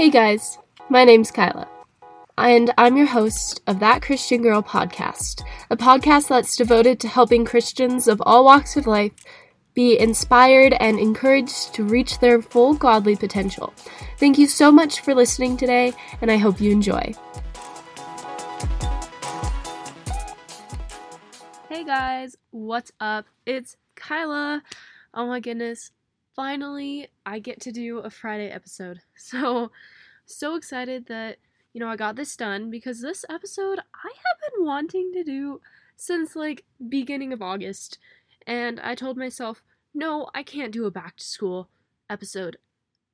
Hey guys, my name's Kyla, and I'm your host of That Christian Girl podcast, a podcast that's devoted to helping Christians of all walks of life be inspired and encouraged to reach their full godly potential. Thank you so much for listening today, and I hope you enjoy. Hey guys, what's up? It's Kyla. Oh my goodness, finally I get to do a Friday episode. So, so excited that, you know, I got this done because this episode I have been wanting to do since like beginning of August. And I told myself, no, I can't do a back to school episode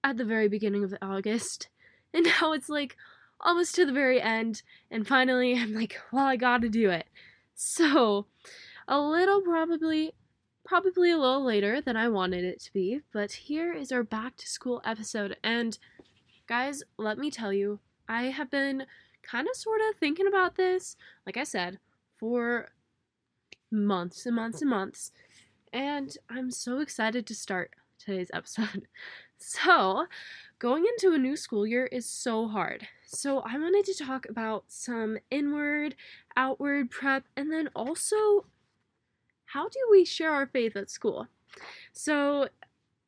at the very beginning of August. And now it's like almost to the very end. And finally, I'm like, well, I gotta do it. So, a little probably, probably a little later than I wanted it to be. But here is our back to school episode. And guys, let me tell you, I have been kind of sort of thinking about this, like I said, for months and months and months and I'm so excited to start today's episode. So, going into a new school year is so hard. So, I wanted to talk about some inward, outward prep, and then also how do we share our faith at school? So,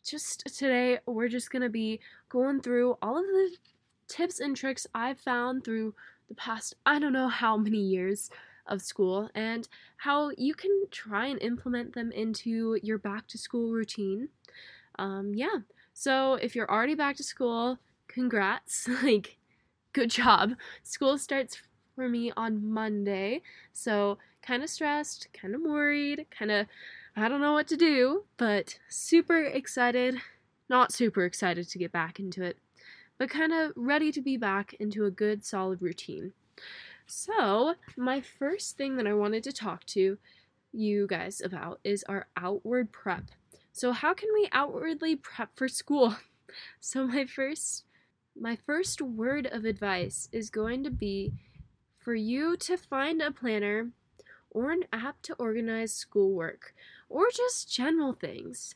just today, we're just going to be going through all of the tips and tricks I've found through the past, I don't know how many years of school and how you can try and implement them into your back to school routine. Um, yeah, so if you're already back to school, congrats. like, good job. School starts for me on Monday, so kind of stressed, kind of worried, kind of I don't know what to do, but super excited. Not super excited to get back into it, but kind of ready to be back into a good solid routine. So, my first thing that I wanted to talk to you guys about is our outward prep. So, how can we outwardly prep for school? So, my first my first word of advice is going to be for you to find a planner or an app to organize schoolwork or just general things.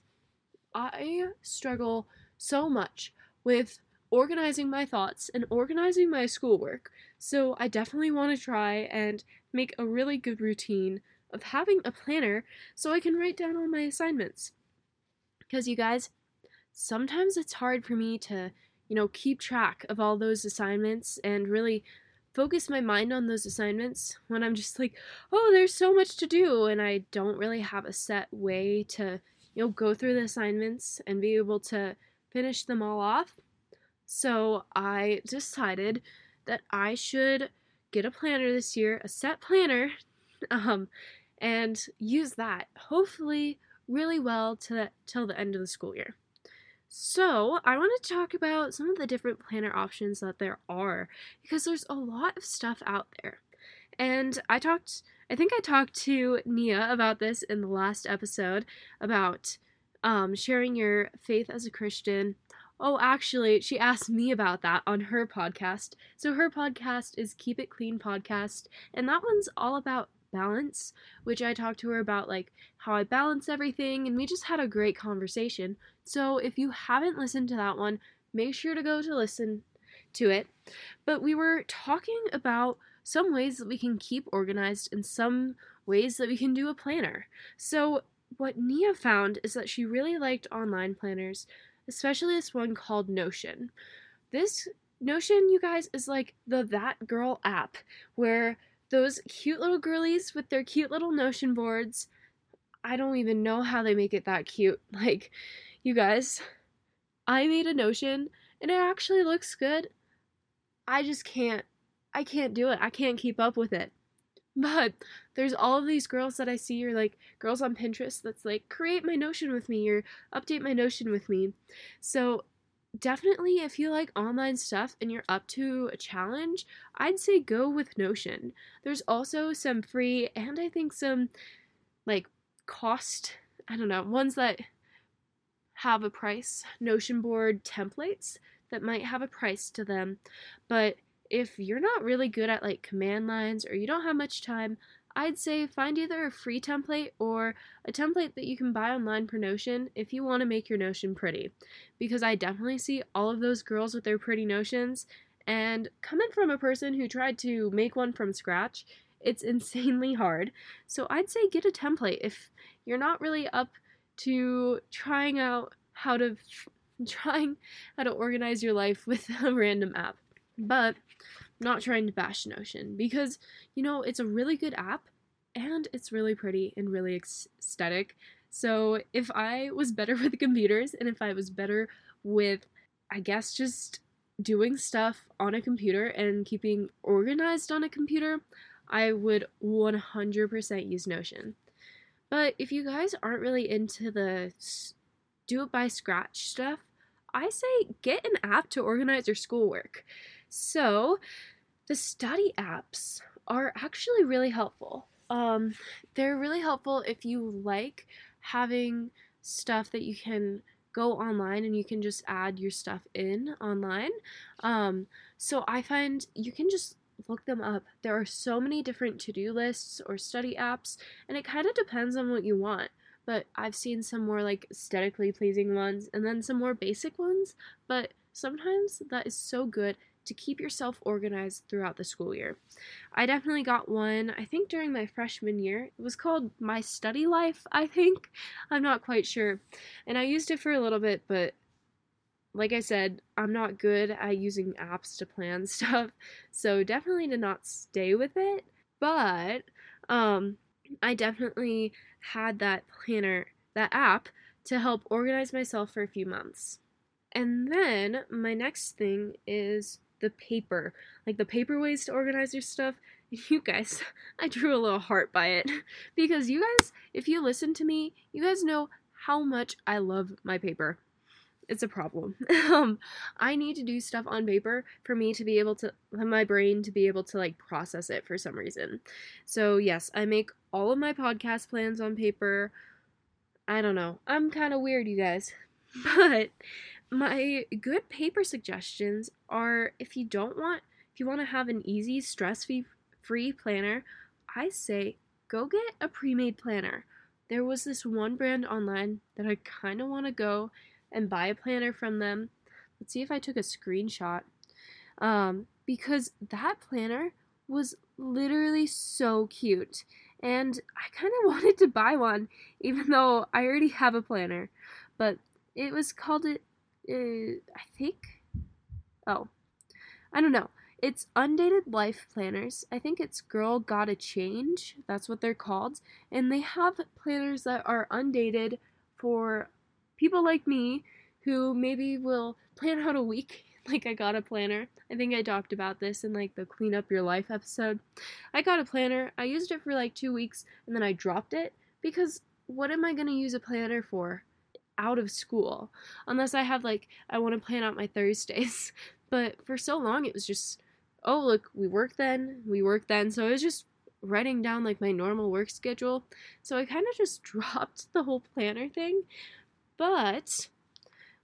I struggle so much with organizing my thoughts and organizing my schoolwork. So I definitely want to try and make a really good routine of having a planner so I can write down all my assignments. Because you guys, sometimes it's hard for me to, you know, keep track of all those assignments and really focus my mind on those assignments when I'm just like, oh, there's so much to do and I don't really have a set way to, you know, go through the assignments and be able to finish them all off. So I decided that I should get a planner this year, a set planner, um, and use that hopefully really well to till the end of the school year. So, I want to talk about some of the different planner options that there are because there's a lot of stuff out there. And I talked, I think I talked to Nia about this in the last episode about um, sharing your faith as a Christian Oh, actually, she asked me about that on her podcast. So her podcast is Keep It Clean Podcast, and that one's all about balance, which I talked to her about like how I balance everything, and we just had a great conversation. So if you haven't listened to that one, make sure to go to listen to it. But we were talking about some ways that we can keep organized and some ways that we can do a planner. So what Nia found is that she really liked online planners especially this one called Notion. This Notion, you guys, is like the That Girl app where those cute little girlies with their cute little Notion boards. I don't even know how they make it that cute. Like, you guys, I made a Notion and it actually looks good. I just can't. I can't do it. I can't keep up with it. But there's all of these girls that I see are like girls on Pinterest that's like create my Notion with me or update my Notion with me. So definitely if you like online stuff and you're up to a challenge, I'd say go with Notion. There's also some free and I think some like cost, I don't know, ones that have a price, Notion board templates that might have a price to them, but if you're not really good at like command lines or you don't have much time, I'd say find either a free template or a template that you can buy online for Notion if you want to make your Notion pretty. Because I definitely see all of those girls with their pretty Notions, and coming from a person who tried to make one from scratch, it's insanely hard. So I'd say get a template if you're not really up to trying out how to trying how to organize your life with a random app. But not trying to bash Notion because you know it's a really good app and it's really pretty and really aesthetic. So if I was better with computers and if I was better with I guess just doing stuff on a computer and keeping organized on a computer, I would 100% use Notion. But if you guys aren't really into the do it by scratch stuff, I say get an app to organize your schoolwork. So, the study apps are actually really helpful. Um, they're really helpful if you like having stuff that you can go online and you can just add your stuff in online. Um, so I find you can just look them up. There are so many different to do lists or study apps, and it kind of depends on what you want. But I've seen some more like aesthetically pleasing ones and then some more basic ones. But sometimes that is so good to keep yourself organized throughout the school year. I definitely got one, I think during my freshman year. It was called My Study Life, I think. I'm not quite sure. And I used it for a little bit, but like I said, I'm not good at using apps to plan stuff, so definitely did not stay with it. But um, I definitely had that planner, that app, to help organize myself for a few months. And then my next thing is the paper, like the paper ways to organize your stuff. You guys, I drew a little heart by it because you guys, if you listen to me, you guys know how much I love my paper it's a problem. um, I need to do stuff on paper for me to be able to, my brain to be able to like process it for some reason. So, yes, I make all of my podcast plans on paper. I don't know. I'm kind of weird, you guys. But my good paper suggestions are if you don't want, if you want to have an easy, stress free planner, I say go get a pre made planner. There was this one brand online that I kind of want to go and buy a planner from them. Let's see if I took a screenshot. Um, because that planner was literally so cute. And I kind of wanted to buy one, even though I already have a planner. But it was called it, I think. Oh, I don't know. It's undated life planners. I think it's Girl Gotta Change. That's what they're called. And they have planners that are undated for people like me who maybe will plan out a week like I got a planner. I think I talked about this in like the clean up your life episode. I got a planner. I used it for like 2 weeks and then I dropped it because what am I going to use a planner for out of school unless I have like I want to plan out my Thursdays. But for so long it was just oh look, we work then, we work then. So it was just writing down like my normal work schedule. So I kind of just dropped the whole planner thing. But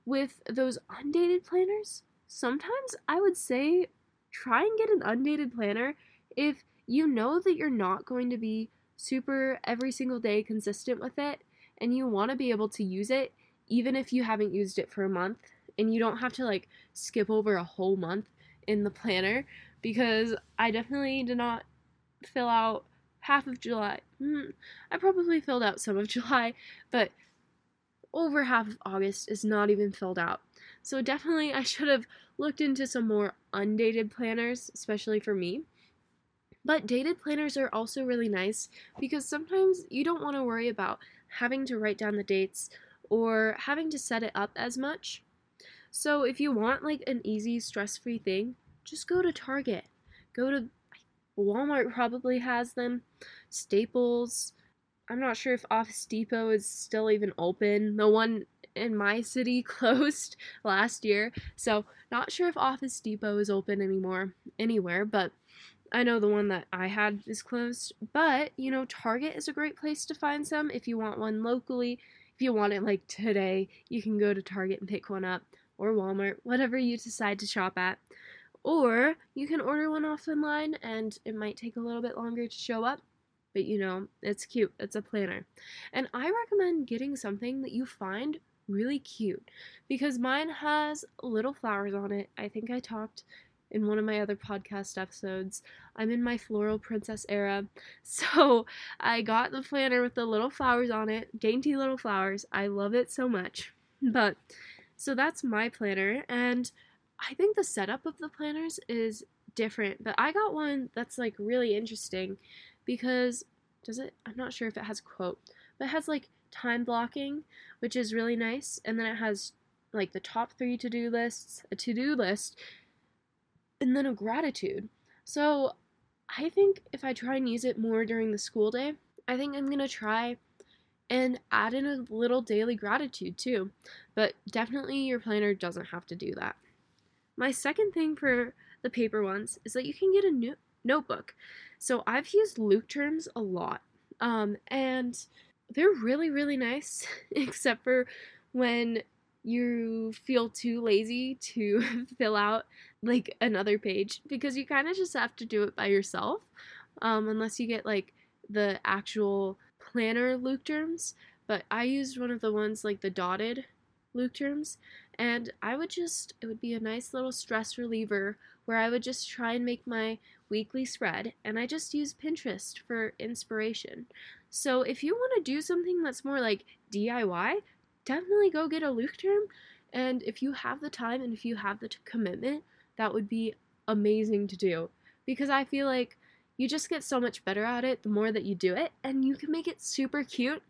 with those undated planners, sometimes I would say try and get an undated planner if you know that you're not going to be super every single day consistent with it and you want to be able to use it even if you haven't used it for a month and you don't have to like skip over a whole month in the planner because I definitely did not fill out half of July. Hmm, I probably filled out some of July, but over half of August is not even filled out. So definitely I should have looked into some more undated planners, especially for me. But dated planners are also really nice because sometimes you don't want to worry about having to write down the dates or having to set it up as much. So if you want like an easy stress-free thing, just go to Target. Go to Walmart probably has them, Staples, I'm not sure if Office Depot is still even open. The one in my city closed last year, so not sure if Office Depot is open anymore anywhere, but I know the one that I had is closed. But, you know, Target is a great place to find some if you want one locally. If you want it like today, you can go to Target and pick one up, or Walmart, whatever you decide to shop at. Or you can order one off online and it might take a little bit longer to show up, but you know, it's cute. It's a planner. And I recommend getting something that you find really cute because mine has little flowers on it. I think I talked in one of my other podcast episodes. I'm in my floral princess era. So I got the planner with the little flowers on it, dainty little flowers. I love it so much. But so that's my planner and I think the setup of the planners is different, but I got one that's like really interesting because does it I'm not sure if it has quote, but it has like time blocking, which is really nice, and then it has like the top 3 to-do lists, a to-do list, and then a gratitude. So I think if I try and use it more during the school day, I think I'm going to try and add in a little daily gratitude too. But definitely your planner doesn't have to do that. My second thing for the paper ones is that you can get a new notebook. So I've used Leuchtturms a lot. Um, and they're really, really nice, except for when you feel too lazy to fill out like another page because you kind of just have to do it by yourself um, unless you get like the actual planner Leuchtturms. But I used one of the ones like the dotted Leuchtturms, and I would just, it would be a nice little stress reliever where I would just try and make my weekly spread, and I just use Pinterest for inspiration. So if you want to do something that's more like DIY, definitely go get a Leuchtturm. And if you have the time and if you have the t- commitment, that would be amazing to do. Because I feel like you just get so much better at it the more that you do it, and you can make it super cute,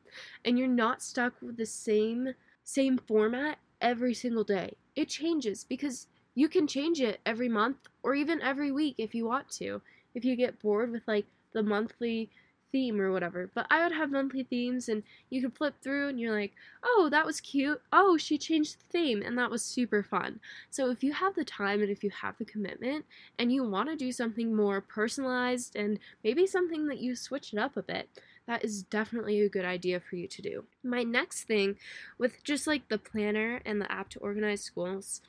and you're not stuck with the same same format every single day. It changes because you can change it every month or even every week if you want to. If you get bored with like the monthly theme or whatever. But I would have monthly themes and you could flip through and you're like, oh, that was cute. Oh, she changed the theme and that was super fun. So if you have the time and if you have the commitment and you want to do something more personalized and maybe something that you switch it up a bit, that is definitely a good idea for you to do. My next thing with just like the planner and the app to organize schools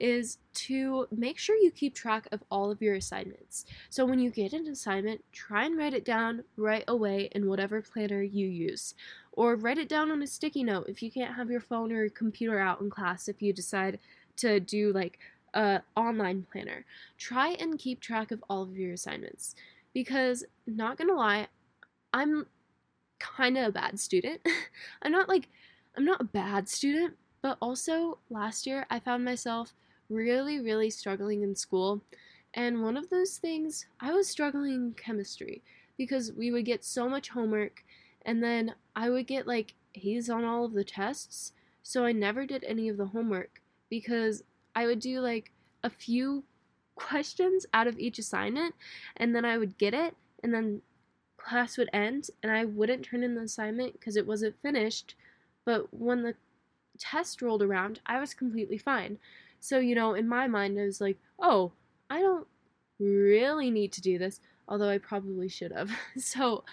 is to make sure you keep track of all of your assignments. So when you get an assignment, try and write it down right away in whatever planner you use. Or write it down on a sticky note if you can't have your phone or your computer out in class if you decide to do like a online planner. Try and keep track of all of your assignments because not going to lie, I'm kind of a bad student. I'm not like, I'm not a bad student, but also last year I found myself really, really struggling in school. And one of those things, I was struggling in chemistry because we would get so much homework and then I would get like A's on all of the tests. So I never did any of the homework because I would do like a few questions out of each assignment and then I would get it and then class would end and I wouldn't turn in the assignment because it wasn't finished. But when the test rolled around, I was completely fine. So, you know, in my mind, I was like, oh, I don't really need to do this, although I probably should have. so,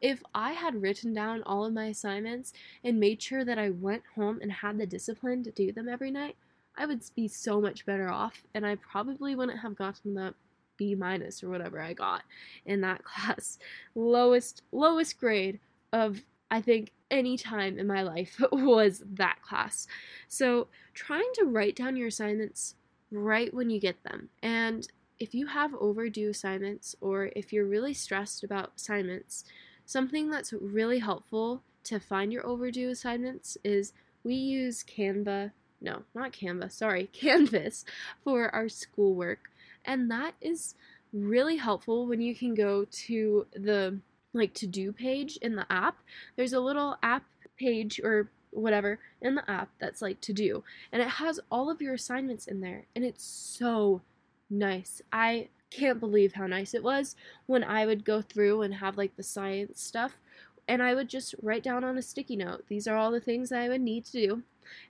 if I had written down all of my assignments and made sure that I went home and had the discipline to do them every night, I would be so much better off, and I probably wouldn't have gotten the B minus or whatever I got in that class. Lowest lowest grade of I think any time in my life was that class. So, trying to write down your assignments right when you get them. And if you have overdue assignments or if you're really stressed about assignments, something that's really helpful to find your overdue assignments is we use Canva, no, not Canva, sorry, Canvas for our schoolwork. And that is really helpful when you can go to the like to do page in the app. There's a little app page or whatever in the app that's like to do and it has all of your assignments in there and it's so nice. I can't believe how nice it was when I would go through and have like the science stuff and I would just write down on a sticky note. These are all the things that I would need to do.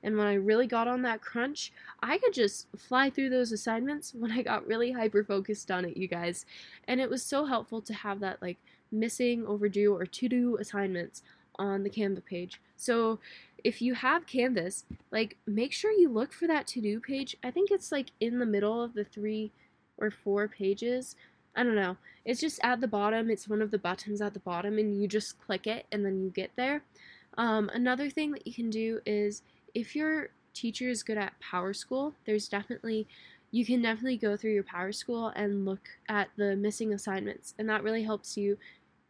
And when I really got on that crunch, I could just fly through those assignments when I got really hyper focused on it, you guys. And it was so helpful to have that like missing, overdue, or to do assignments on the Canvas page. So if you have Canvas, like make sure you look for that to do page. I think it's like in the middle of the three or four pages I don't know. It's just at the bottom. It's one of the buttons at the bottom, and you just click it, and then you get there. Um, another thing that you can do is if your teacher is good at Power School, there's definitely you can definitely go through your Power School and look at the missing assignments, and that really helps you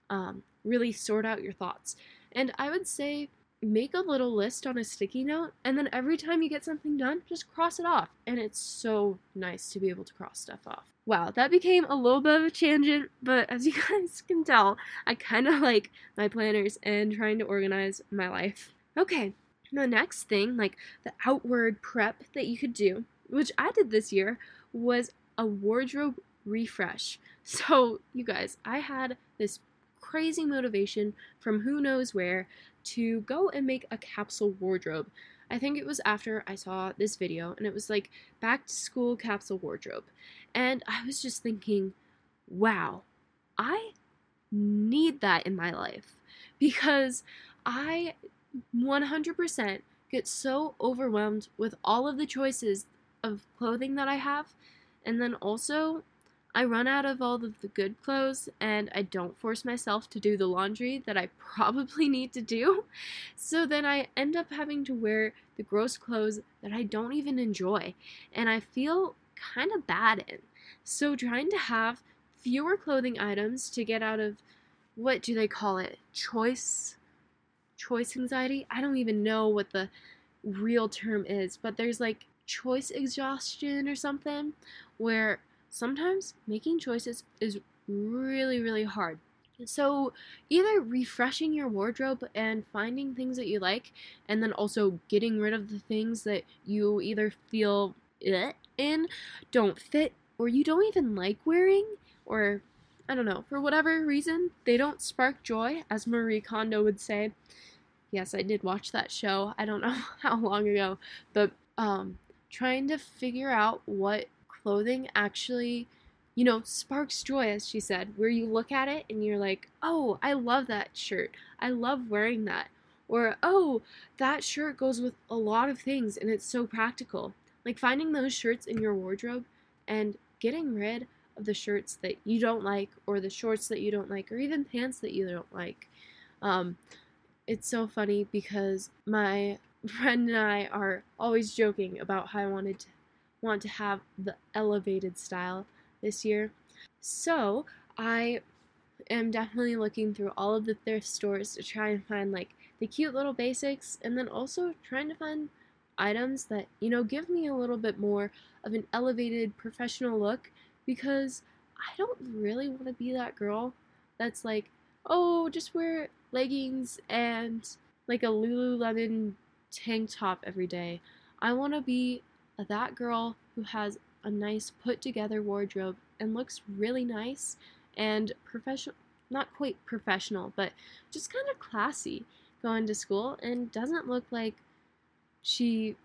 um, really sort out your thoughts. And I would say make a little list on a sticky note, and then every time you get something done, just cross it off. And it's so nice to be able to cross stuff off. Wow, that became a little bit of a tangent, but as you guys can tell, I kind of like my planners and trying to organize my life. Okay, the next thing, like the outward prep that you could do, which I did this year, was a wardrobe refresh. So, you guys, I had this crazy motivation from who knows where to go and make a capsule wardrobe. I think it was after I saw this video, and it was like back to school capsule wardrobe. And I was just thinking, wow, I need that in my life because I 100% get so overwhelmed with all of the choices of clothing that I have. And then also, I run out of all of the good clothes and I don't force myself to do the laundry that I probably need to do. So then I end up having to wear the gross clothes that I don't even enjoy and I feel kind of bad in. So trying to have fewer clothing items to get out of what do they call it? Choice choice anxiety. I don't even know what the real term is, but there's like choice exhaustion or something where sometimes making choices is really, really hard. So, either refreshing your wardrobe and finding things that you like, and then also getting rid of the things that you either feel in, don't fit, or you don't even like wearing, or I don't know, for whatever reason, they don't spark joy, as Marie Kondo would say. Yes, I did watch that show. I don't know how long ago, but um, trying to figure out what clothing actually, you know, sparks joy, as she said, where you look at it and you're like, oh, I love that shirt. I love wearing that. Or, oh, that shirt goes with a lot of things and it's so practical. Like finding those shirts in your wardrobe and getting rid of the shirts that you don't like, or the shorts that you don't like, or even pants that you don't like. Um, it's so funny because my friend and I are always joking about how I wanted to want to have the elevated style this year. So I am definitely looking through all of the thrift stores to try and find like the cute little basics and then also trying to find items that, you know, give me a little bit more of an elevated professional look because I don't really want to be that girl that's like, oh, just wear leggings and like a Lululemon tank top every day. I want to be that girl who has a nice put together wardrobe and looks really nice and professional not quite professional but just kind of classy going to school and doesn't look like she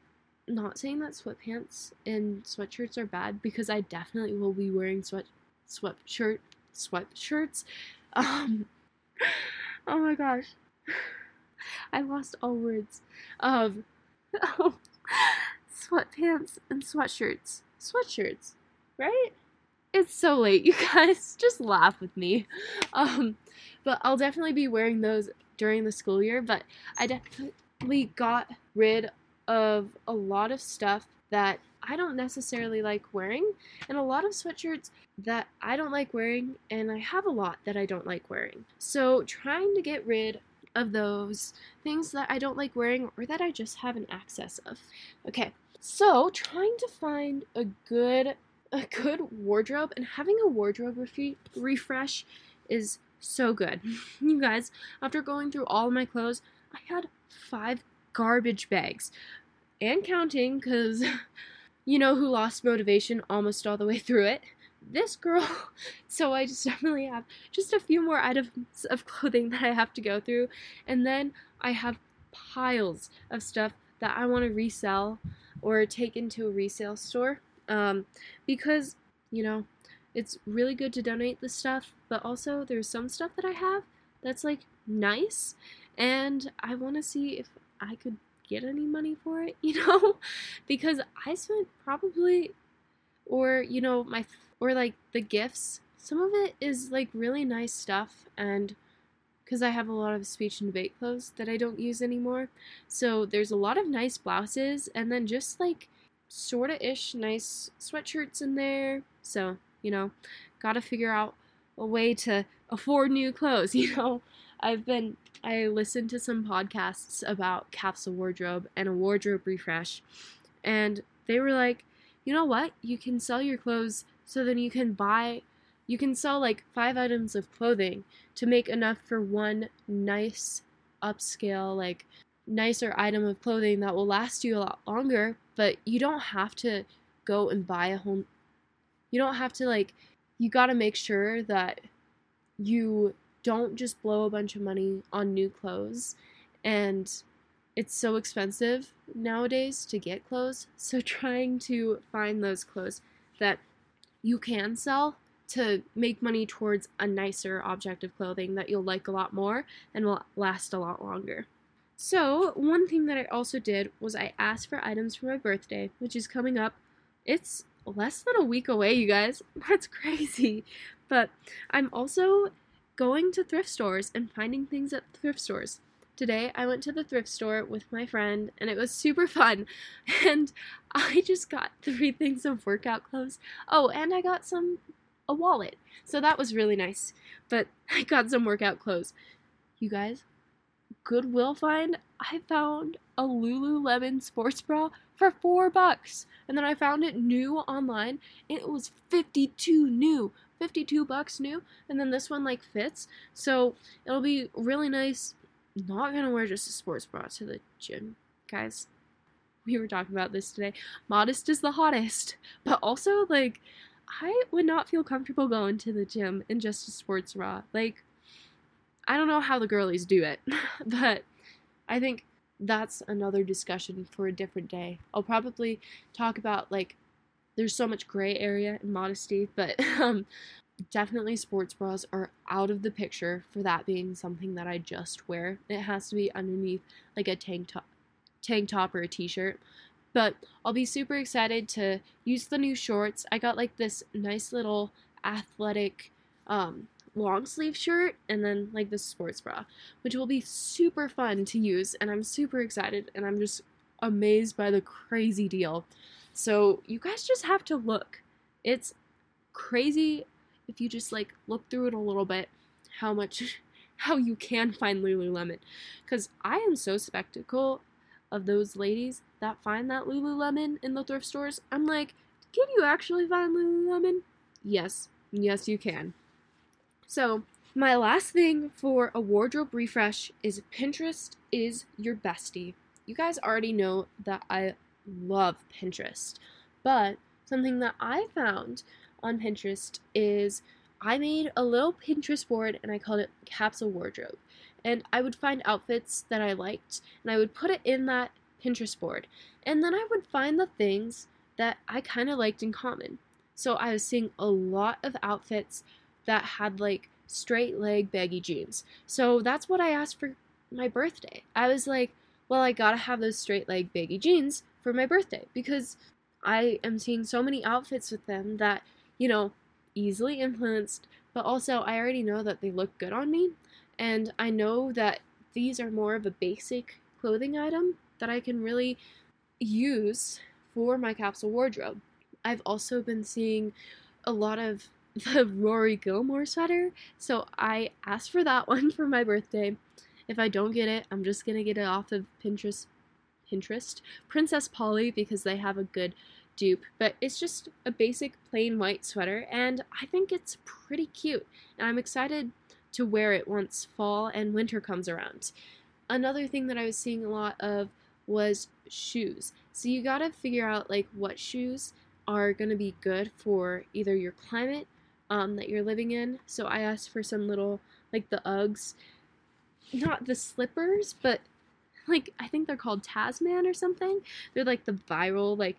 not saying that sweatpants and sweatshirts are bad because I definitely will be wearing sweat sweatshirt sweatshirts um oh my gosh I lost all words um oh sweatpants and sweatshirts. Sweatshirts, right? It's so late, you guys. Just laugh with me. Um, but I'll definitely be wearing those during the school year. But I definitely got rid of a lot of stuff that I don't necessarily like wearing, and a lot of sweatshirts that I don't like wearing, and I have a lot that I don't like wearing. So, trying to get rid of those things that I don't like wearing or that I just have an access of. Okay, so, trying to find a good a good wardrobe and having a wardrobe refi- refresh is so good. you guys, after going through all my clothes, I had 5 garbage bags and counting cuz you know who lost motivation almost all the way through it? This girl. So I just definitely have just a few more items of clothing that I have to go through and then I have piles of stuff that I want to resell or take into a resale store um, because, you know, it's really good to donate the stuff, but also there's some stuff that I have that's like nice and I want to see if I could get any money for it, you know? because I spent probably or you know my or like the gifts some of it is like really nice stuff and because I have a lot of speech and debate clothes that I don't use anymore. So there's a lot of nice blouses and then just like sort of ish nice sweatshirts in there. So, you know, gotta figure out a way to afford new clothes, you know. I've been I listened to some podcasts about capsule wardrobe and a wardrobe refresh and they were like, "You know what? You can sell your clothes so then you can buy you can sell like 5 items of clothing to make enough for one nice upscale like nicer item of clothing that will last you a lot longer, but you don't have to go and buy a whole you don't have to like you got to make sure that you don't just blow a bunch of money on new clothes and it's so expensive nowadays to get clothes so trying to find those clothes that you can sell to make money towards a nicer object of clothing that you'll like a lot more and will last a lot longer. So, one thing that I also did was I asked for items for my birthday, which is coming up. It's less than a week away, you guys. That's crazy. But I'm also going to thrift stores and finding things at thrift stores. Today, I went to the thrift store with my friend and it was super fun. And I just got three things of workout clothes. Oh, and I got some a wallet. So that was really nice. But I got some workout clothes. You guys, Goodwill find, I found a Lululemon sports bra for four bucks. And then I found it new online. And it was 52 new. 52 bucks new. And then this one like fits. So it'll be really nice. Not gonna wear just a sports bra to the gym, guys. We were talking about this today. Modest is the hottest. But also, like, I would not feel comfortable going to the gym in just a sports bra. Like, I don't know how the girlies do it, but I think that's another discussion for a different day. I'll probably talk about like there's so much gray area in modesty, but um, definitely sports bras are out of the picture for that being something that I just wear. It has to be underneath like a tank top, tank top or a t-shirt. But I'll be super excited to use the new shorts. I got like this nice little athletic um, long sleeve shirt and then like this sports bra, which will be super fun to use. And I'm super excited and I'm just amazed by the crazy deal. So you guys just have to look. It's crazy if you just like look through it a little bit how much how you can find Lululemon cuz I am so spectacle of those ladies that find that Lululemon in the thrift stores, I'm like, can you actually find Lululemon? Yes, yes, you can. So, my last thing for a wardrobe refresh is Pinterest is your bestie. You guys already know that I love Pinterest, but something that I found on Pinterest is I made a little Pinterest board and I called it Capsule Wardrobe. And I would find outfits that I liked and I would put it in that Pinterest board. And then I would find the things that I kind of liked in common. So I was seeing a lot of outfits that had like straight leg baggy jeans. So that's what I asked for my birthday. I was like, well, I gotta have those straight leg baggy jeans for my birthday because I am seeing so many outfits with them that, you know, easily influenced, but also I already know that they look good on me. And I know that these are more of a basic clothing item that I can really use for my capsule wardrobe. I've also been seeing a lot of the Rory Gilmore sweater, so I asked for that one for my birthday. If I don't get it, I'm just gonna get it off of Pinterest. Pinterest, Princess Polly, because they have a good dupe, but it's just a basic plain white sweater, and I think it's pretty cute, and I'm excited to wear it once fall and winter comes around. Another thing that I was seeing a lot of was shoes. So you gotta figure out like what shoes are gonna be good for either your climate um, that you're living in. So I asked for some little like the Uggs, not the slippers, but like I think they're called Tasman or something. They're like the viral like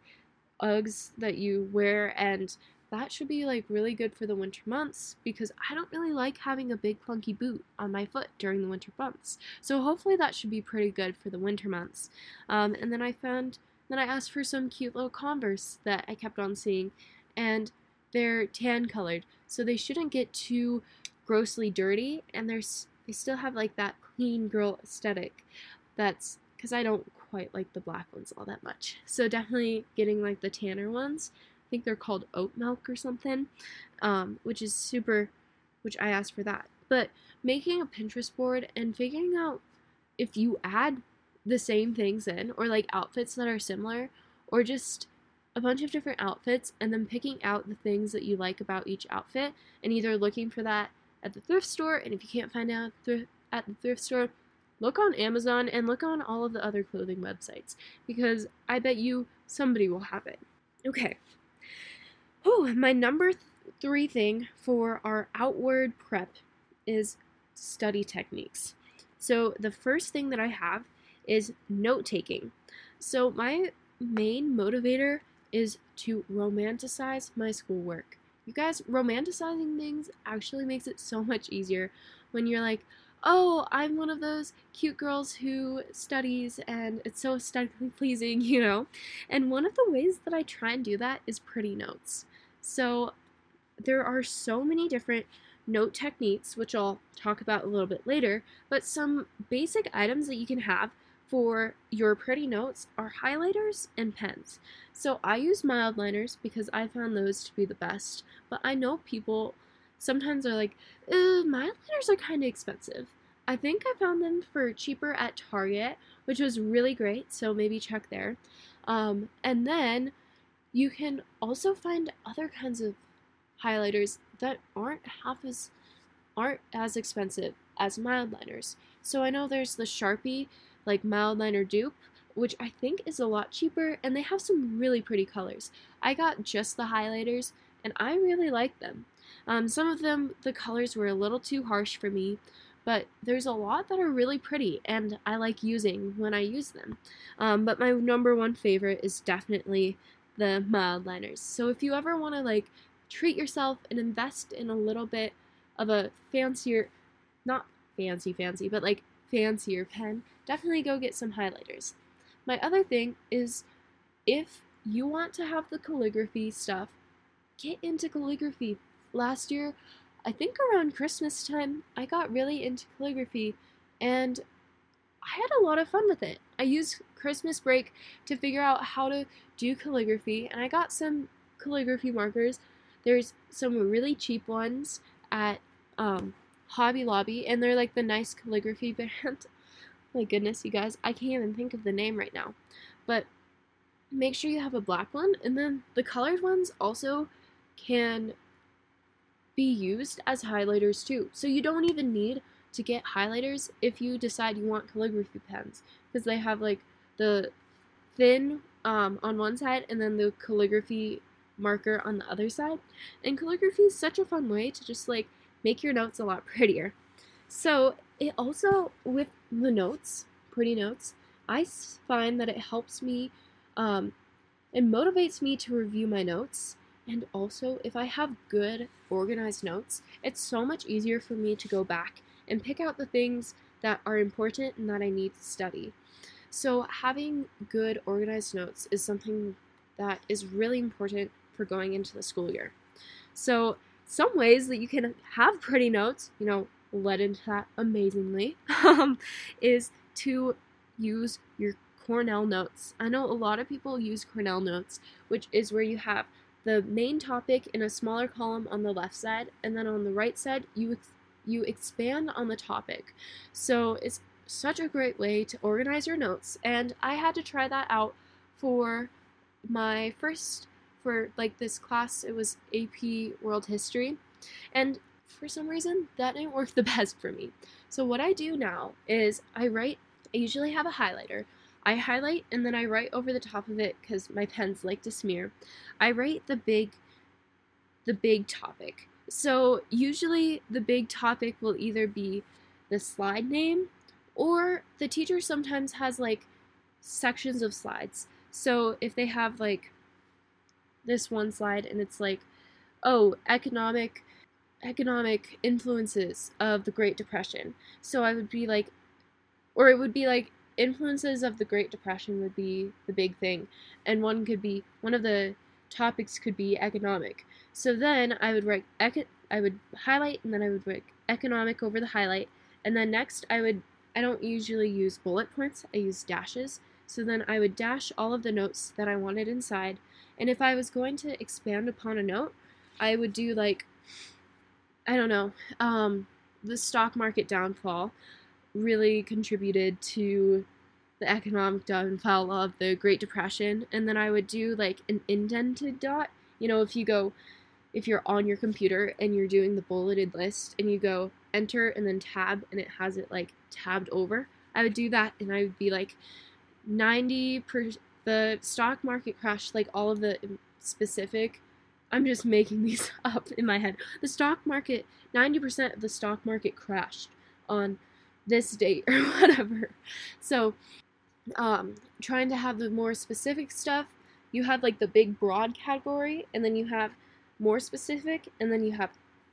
Uggs that you wear and that should be like really good for the winter months because I don't really like having a big clunky boot on my foot during the winter months. So hopefully that should be pretty good for the winter months. Um, and then I found, then I asked for some cute little Converse that I kept on seeing, and they're tan colored, so they shouldn't get too grossly dirty, and they're they still have like that clean girl aesthetic. That's because I don't quite like the black ones all that much. So definitely getting like the tanner ones. I think they're called oat milk or something, um, which is super. Which I asked for that. But making a Pinterest board and figuring out if you add the same things in, or like outfits that are similar, or just a bunch of different outfits, and then picking out the things that you like about each outfit, and either looking for that at the thrift store, and if you can't find out at the thrift store, look on Amazon and look on all of the other clothing websites because I bet you somebody will have it. Okay. Oh, my number th- three thing for our outward prep is study techniques. So, the first thing that I have is note taking. So, my main motivator is to romanticize my schoolwork. You guys, romanticizing things actually makes it so much easier when you're like, oh, I'm one of those cute girls who studies and it's so aesthetically pleasing, you know? And one of the ways that I try and do that is pretty notes. So, there are so many different note techniques, which I'll talk about a little bit later, but some basic items that you can have for your pretty notes are highlighters and pens. So I use Mildliners because I found those to be the best, but I know people sometimes are like, Mildliners are kind of expensive. I think I found them for cheaper at Target, which was really great, so maybe check there. Um, and then you can also find other kinds of highlighters that aren't half as aren't as expensive as Mildliners. So I know there's the Sharpie like Mildliner dupe, which I think is a lot cheaper, and they have some really pretty colors. I got just the highlighters, and I really like them. Um, some of them, the colors were a little too harsh for me, but there's a lot that are really pretty, and I like using when I use them. Um, but my number one favorite is definitely the Mildliners. So if you ever want to like treat yourself and invest in a little bit of a fancier, not fancy, fancy, but like fancier pen, definitely go get some highlighters. My other thing is if you want to have the calligraphy stuff, get into calligraphy. Last year, I think around Christmas time, I got really into calligraphy and I had a lot of fun with it. I used Christmas break to figure out how to do calligraphy and I got some calligraphy markers there's some really cheap ones at um, Hobby Lobby, and they're like the nice calligraphy band. My goodness, you guys, I can't even think of the name right now. But make sure you have a black one, and then the colored ones also can be used as highlighters too. So you don't even need to get highlighters if you decide you want calligraphy pens because they have like the thin um, on one side and then the calligraphy marker on the other side. And calligraphy is such a fun way to just like make your notes a lot prettier. So it also, with the notes, pretty notes, I find that it helps me, um, it motivates me to review my notes. And also, if I have good organized notes, it's so much easier for me to go back and pick out the things that are important and that I need to study. So, having good organized notes is something that is really important for going into the school year. So, some ways that you can have pretty notes, you know, led into that amazingly, um, is to use your Cornell notes. I know a lot of people use Cornell notes, which is where you have the main topic in a smaller column on the left side, and then on the right side, you ex- you expand on the topic. So it's such a great way to organize your notes, and I had to try that out for my first for like this class, it was AP World History, and for some reason that didn't work the best for me. So what I do now is I write. I usually have a highlighter. I highlight and then I write over the top of it because my pens like to smear. I write the big, the big topic. So usually the big topic will either be the slide name or the teacher sometimes has like sections of slides. So if they have like this one slide and it's like, oh, economic economic influences of the Great Depression. So I would be like or it would be like influences of the Great Depression would be the big thing. And one could be one of the topics could be economic. So then I would write eco- I would highlight and then I would write economic over the highlight. And then next I would I don't usually use bullet points, I use dashes. So then I would dash all of the notes that I wanted inside. And if I was going to expand upon a note, I would do like I don't know, um, the stock market downfall really contributed to the economic downfall of the Great Depression. And then I would do like an indented dot. You know, if you go, if you're on your computer and you're doing the bulleted list and you go enter and then tab and it has it like tabbed over, I would do that and I would be like 90 per the stock market crash, like all of the specific I'm just making these up in my head. The stock market, 90% of the stock market crashed on this date or whatever. So, um, trying to have the more specific stuff, you have like the big broad category, and then you have more specific, and then you have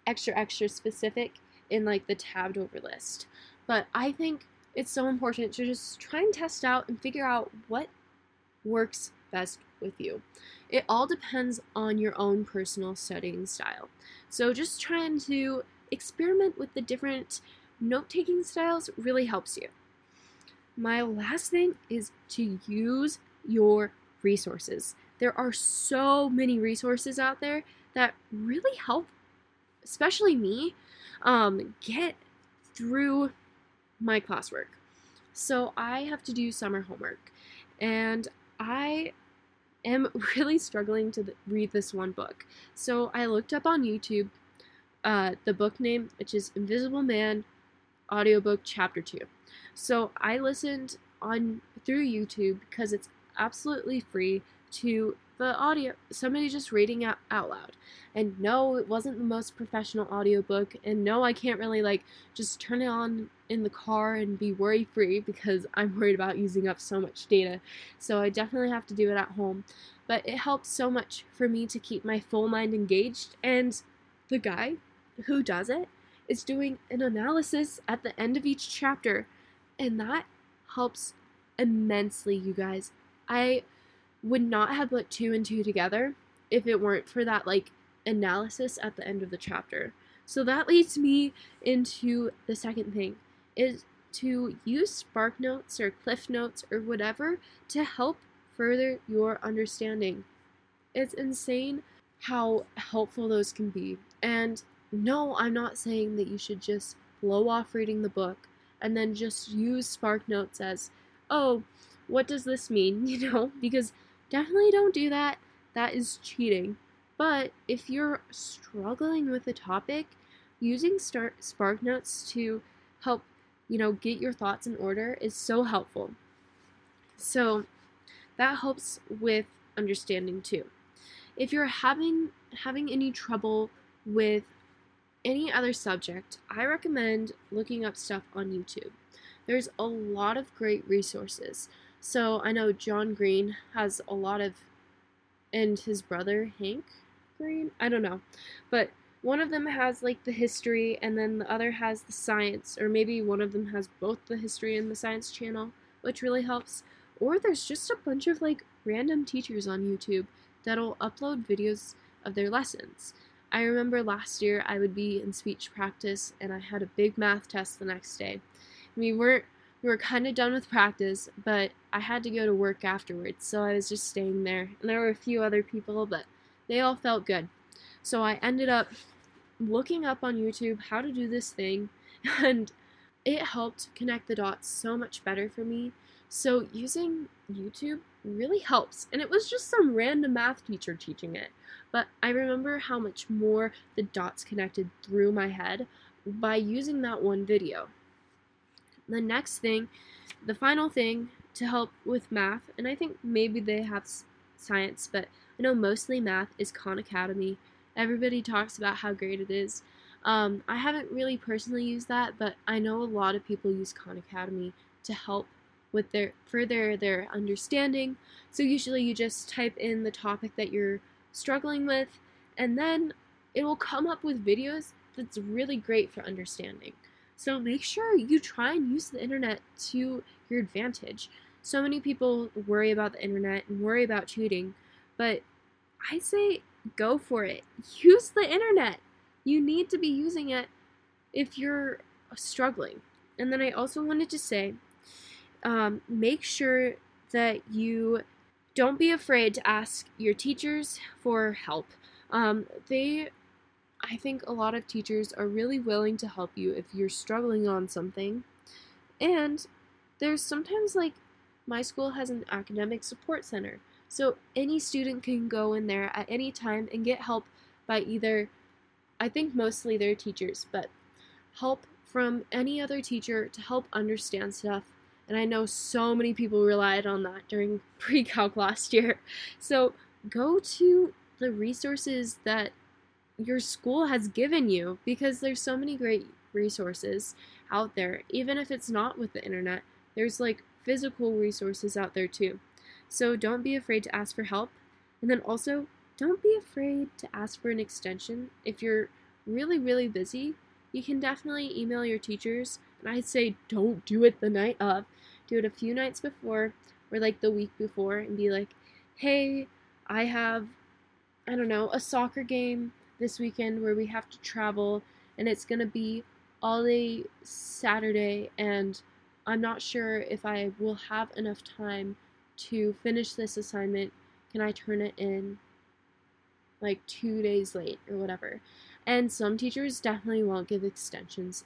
extra, extra specific in like the tabbed over list. But I think it's so important to just try and test out and figure out what works best with you. It all depends on your own personal studying style. So just trying to experiment with the different note taking styles really helps you. My last thing is to use your resources. There are so many resources out there that really help, especially me, um, get through my classwork. So I have to do summer homework, and I am really struggling to read this one book. So I looked up on YouTube uh, the book name, which is Invisible Man audiobook chapter 2. So I listened on through YouTube because it's absolutely free to the audio somebody just reading out, out loud. And no, it wasn't the most professional audiobook and no, I can't really like just turn it on in the car and be worry free because I'm worried about using up so much data. So I definitely have to do it at home. But it helps so much for me to keep my full mind engaged and the guy who does it is doing an analysis at the end of each chapter, and that helps immensely, you guys. I would not have put two and two together if it weren't for that like analysis at the end of the chapter. So that leads me into the second thing is to use spark notes or cliff notes or whatever to help further your understanding. It's insane how helpful those can be. And no, I'm not saying that you should just blow off reading the book and then just use Spark Notes as, oh, what does this mean? You know, because definitely don't do that. That is cheating. But if you're struggling with a topic, using start Spark Notes to help, you know, get your thoughts in order is so helpful. So that helps with understanding too. If you're having having any trouble with any other subject, I recommend looking up stuff on YouTube. There's a lot of great resources. So I know John Green has a lot of, and his brother Hank Green, I don't know, but one of them has like the history and then the other has the science, or maybe one of them has both the history and the science channel, which really helps. Or there's just a bunch of like random teachers on YouTube that'll upload videos of their lessons. I remember last year I would be in speech practice and I had a big math test the next day. We weren't we were kind of done with practice, but I had to go to work afterwards, so I was just staying there. And there were a few other people, but they all felt good. So I ended up looking up on YouTube how to do this thing, and it helped connect the dots so much better for me. So using YouTube really helps. And it was just some random math teacher teaching it. But I remember how much more the dots connected through my head by using that one video. The next thing, the final thing to help with math, and I think maybe they have science, but I know mostly math is Khan Academy. Everybody talks about how great it is. Um, I haven't really personally used that, but I know a lot of people use Khan Academy to help with their further their understanding. So usually you just type in the topic that you're struggling with and then it will come up with videos that's really great for understanding. So make sure you try and use the internet to your advantage. So many people worry about the internet and worry about cheating, but I say go for it. Use the internet. You need to be using it if you're struggling. And then I also wanted to say um, make sure that you don't be afraid to ask your teachers for help. Um, they, I think a lot of teachers are really willing to help you if you're struggling on something. And there's sometimes like my school has an academic support center. So any student can go in there at any time and get help by either, I think mostly their teachers, but help from any other teacher to help understand stuff. And I know so many people relied on that during pre calc last year. So go to the resources that your school has given you because there's so many great resources out there. Even if it's not with the internet, there's like physical resources out there too. So don't be afraid to ask for help. And then also, don't be afraid to ask for an extension. If you're really, really busy, you can definitely email your teachers. I'd say don't do it the night of. Do it a few nights before or like the week before and be like, hey, I have, I don't know, a soccer game this weekend where we have to travel and it's going to be all day Saturday and I'm not sure if I will have enough time to finish this assignment. Can I turn it in like two days late or whatever? And some teachers definitely won't give extensions.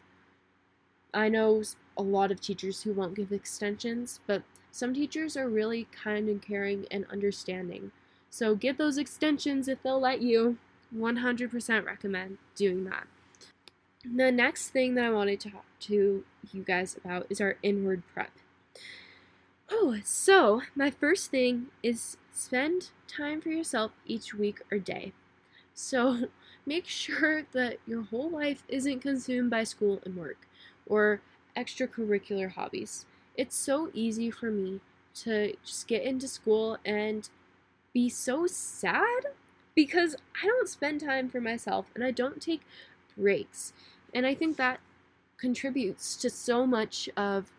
I know a lot of teachers who won't give extensions, but some teachers are really kind and caring and understanding. So get those extensions if they'll let you. 100% recommend doing that. The next thing that I wanted to talk to you guys about is our inward prep. Oh, so my first thing is spend time for yourself each week or day. So make sure that your whole life isn't consumed by school and work or extracurricular hobbies. It's so easy for me to just get into school and be so sad because I don't spend time for myself and I don't take breaks. And I think that contributes to so much of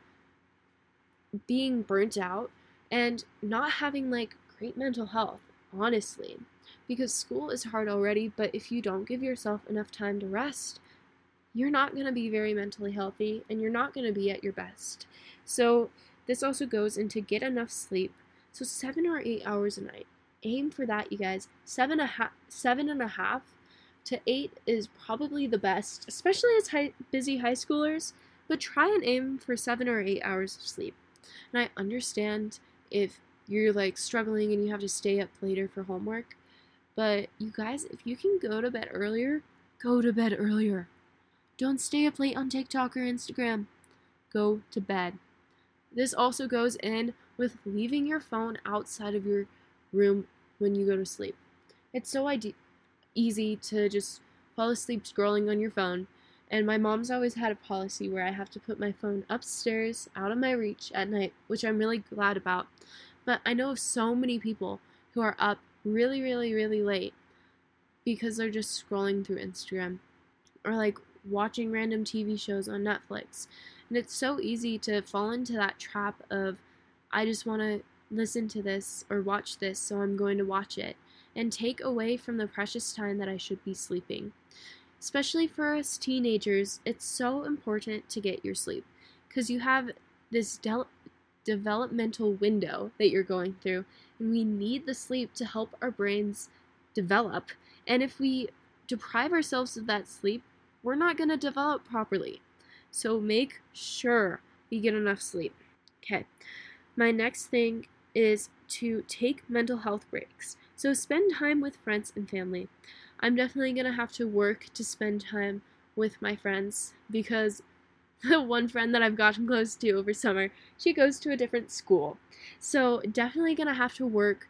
being burnt out and not having like great mental health, honestly. Because school is hard already, but if you don't give yourself enough time to rest, you're not going to be very mentally healthy and you're not going to be at your best. So, this also goes into get enough sleep. So, seven or eight hours a night. Aim for that, you guys. Seven, a seven and a half to eight is probably the best, especially as high, busy high schoolers, but try and aim for seven or eight hours of sleep. And I understand if you're like struggling and you have to stay up later for homework, but you guys, if you can go to bed earlier, go to bed earlier. Don't stay up late on TikTok or Instagram. Go to bed. This also goes in with leaving your phone outside of your room when you go to sleep. It's so ide- easy to just fall asleep scrolling on your phone. And my mom's always had a policy where I have to put my phone upstairs, out of my reach at night, which I'm really glad about. But I know of so many people who are up really, really, really late because they're just scrolling through Instagram or like watching random TV shows on Netflix. And it's so easy to fall into that trap of, I just want to listen to this or watch this, so I'm going to watch it and take away from the precious time that I should be sleeping. Especially for us teenagers, it's so important to get your sleep because you have this de- developmental window that you're going through, and we need the sleep to help our brains develop. And if we deprive ourselves of that sleep, we're not going to develop properly. So make sure you get enough sleep. Okay, my next thing is to take mental health breaks. So spend time with friends and family. I'm definitely going to have to work to spend time with my friends because the one friend that I've gotten close to over summer, she goes to a different school. So definitely going to have to work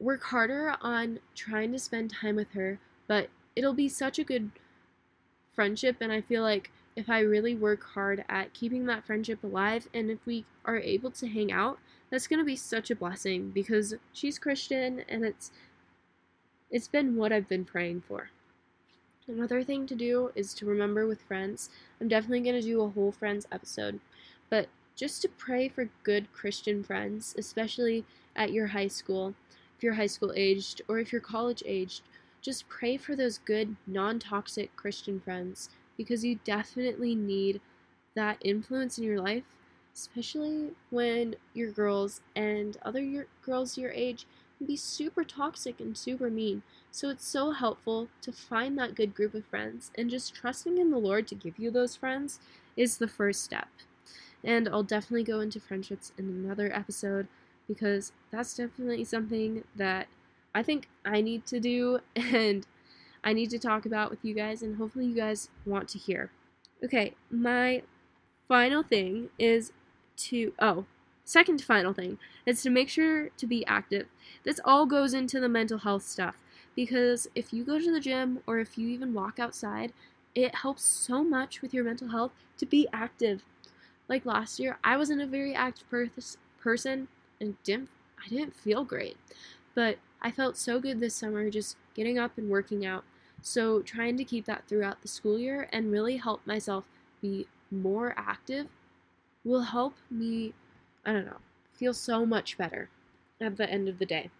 work harder on trying to spend time with her, but it'll be such a good friendship and I feel like if I really work hard at keeping that friendship alive and if we are able to hang out, that's going to be such a blessing because she's Christian and it's it's been what I've been praying for. Another thing to do is to remember with friends. I'm definitely going to do a whole friends episode, but just to pray for good Christian friends, especially at your high school. if you're high school aged or if you're college aged, just pray for those good, non toxic Christian friends because you definitely need that influence in your life, especially when your girls and other your, girls your age can be super toxic and super mean. So it's so helpful to find that good group of friends and just trusting in the Lord to give you those friends is the first step. And I'll definitely go into friendships in another episode because that's definitely something that I think I need to do and I need to talk about with you guys, and hopefully, you guys want to hear. Okay, my final thing is to, oh, second final thing is to make sure to be active. This all goes into the mental health stuff because if you go to the gym or if you even walk outside, it helps so much with your mental health to be active. Like last year, I wasn't a very active per- person and didn't I didn't feel great. But I felt so good this summer just getting up and working out. So, trying to keep that throughout the school year and really help myself be more active will help me, I don't know, feel so much better at the end of the day.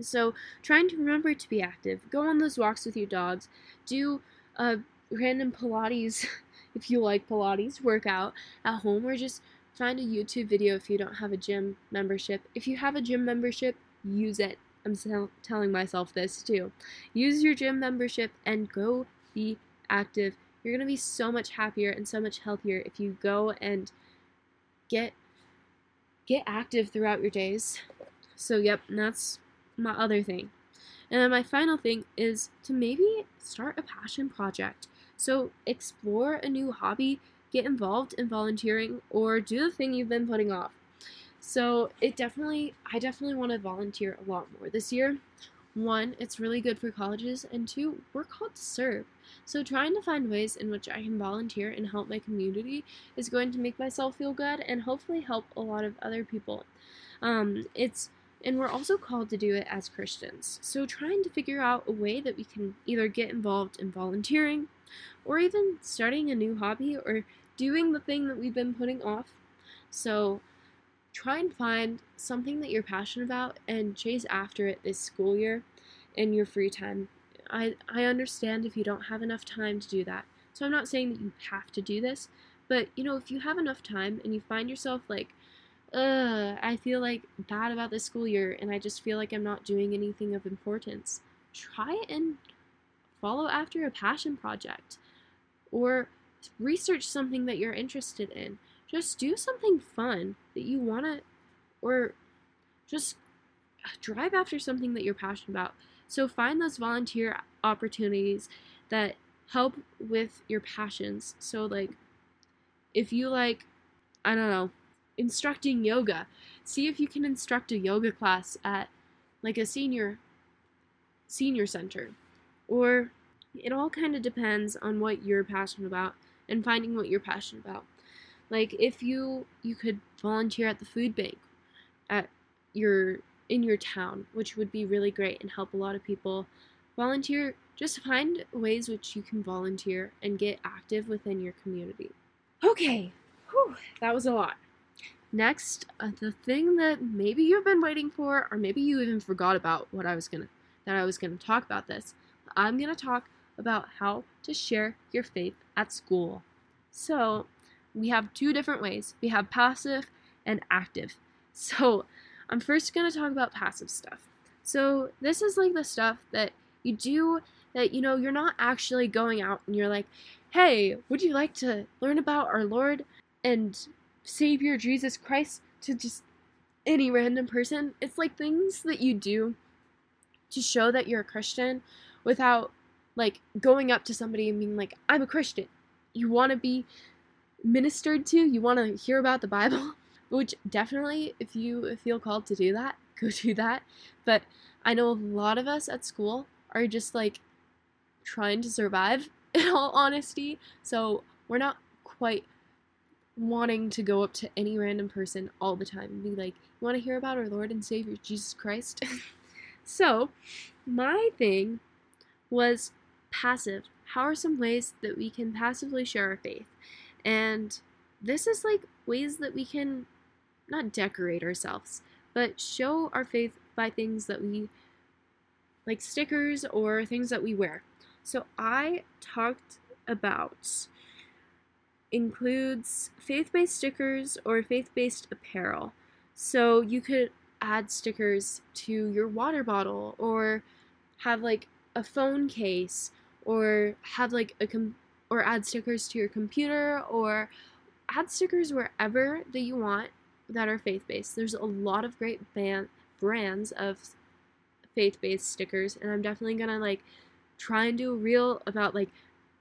So, trying to remember to be active, go on those walks with your dogs, do a random Pilates if you like Pilates workout at home, or just find a YouTube video if you don't have a gym membership. If you have a gym membership, use it. I'm tell- telling myself this too. Use your gym membership and go be active. You're going to be so much happier and so much healthier if you go and get get active throughout your days. So, yep, that's my other thing. And then my final thing is to maybe start a passion project. So, explore a new hobby, get involved in volunteering, or do the thing you've been putting off. So it definitely, I definitely want to volunteer a lot more this year. One, it's really good for colleges, and two, we're called to serve. So trying to find ways in which I can volunteer and help my community is going to make myself feel good and hopefully help a lot of other people. Um, it's and we're also called to do it as Christians. So trying to figure out a way that we can either get involved in volunteering or even starting a new hobby or doing the thing that we've been putting off. So try and find something that you're passionate about and chase after it this school year in your free time. I, I understand if you don't have enough time to do that. So I'm not saying that you have to do this, but you know, if you have enough time and you find yourself like, ugh, I feel like bad about this school year and I just feel like I'm not doing anything of importance, try and follow after a passion project or research something that you're interested in. Just do something fun that you want to, or just uh, drive after something that you're passionate about. So find those volunteer opportunities that help with your passions. So, like, if you like, I don't know, instructing yoga, see if you can instruct a yoga class at like a senior senior center. Or it all kind of depends on what you're passionate about and finding what you're passionate about. Like if you you could volunteer at the food bank at your in your town, which would be really great and help a lot of people. Volunteer just find ways which you can volunteer and get active within your community. Okay, Whew, that was a lot. Next, uh, the thing that maybe you've been waiting for, or maybe you even forgot about what I was gonna that I was gonna talk about this. I'm gonna talk about how to share your faith at school. So, we have two different ways we have passive and active. So, I'm first going to talk about passive stuff. So, this is like the stuff that you do that you know you're not actually going out and you're like, "Hey, would you like to learn about our Lord and Savior Jesus Christ to just any random person?" It's like things that you do to show that you're a Christian without like going up to somebody and being like, "I'm a Christian." You want to be ministered to, you want to hear about the Bible, which definitely, if you feel called to do that, go do that. But I know a lot of us at school are just like trying to survive, in all honesty. So we're not quite wanting to go up to any random person all the time and be like, You want to hear about our Lord and Savior Jesus Christ? so, my thing was passive. How are some ways that we can passively share our faith? And this is like ways that we can not decorate ourselves, but show our faith by things that we like stickers or things that we wear. So I talked about includes faith-based stickers or faith-based apparel. So you could add stickers to your water bottle or have like a phone case or have like a com- or add stickers to your computer or add stickers wherever that you want that are faith-based. There's a lot of great band- brands of faith-based stickers and I'm definitely going to like try and do a reel about like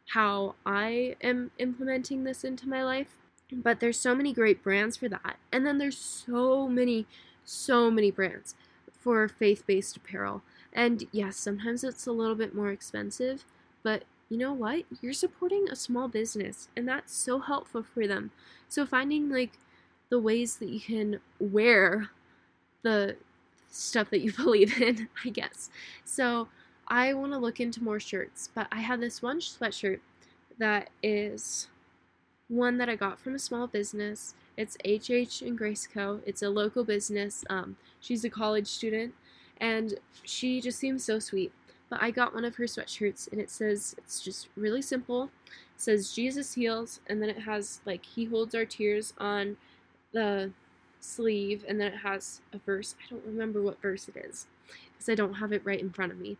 how I am implementing this into my life. But there's so many great brands for that. And then there's so many so many brands for faith-based apparel. And yes, sometimes it's a little bit more expensive, but you know what? You're supporting a small business and that's so helpful for them. So finding like the ways that you can wear the stuff that you believe in, I guess. So I want to look into more shirts, but I have this one sweatshirt that is one that I got from a small business. It's HH and Grace Co. It's a local business. Um, she's a college student, and she just seems so sweet. But I got one of her sweatshirts, and it says it's just really simple. It says Jesus heals, and then it has like He holds our tears on the sleeve, and then it has a verse. I don't remember what verse it is because I don't have it right in front of me.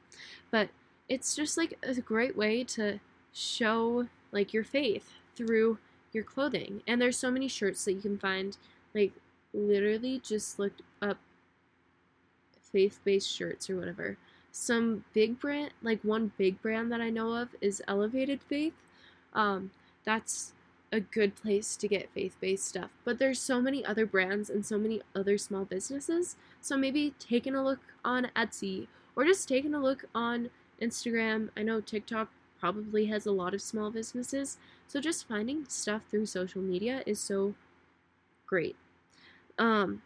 But it's just like a great way to show like your faith through your clothing. And there's so many shirts that you can find. Like literally just looked up faith-based shirts or whatever. Some big brand, like one big brand that I know of is Elevated Faith. Um, that's a good place to get faith-based stuff. But there's so many other brands and so many other small businesses. So maybe taking a look on Etsy or just taking a look on Instagram. I know TikTok probably has a lot of small businesses. So just finding stuff through social media is so great. Um,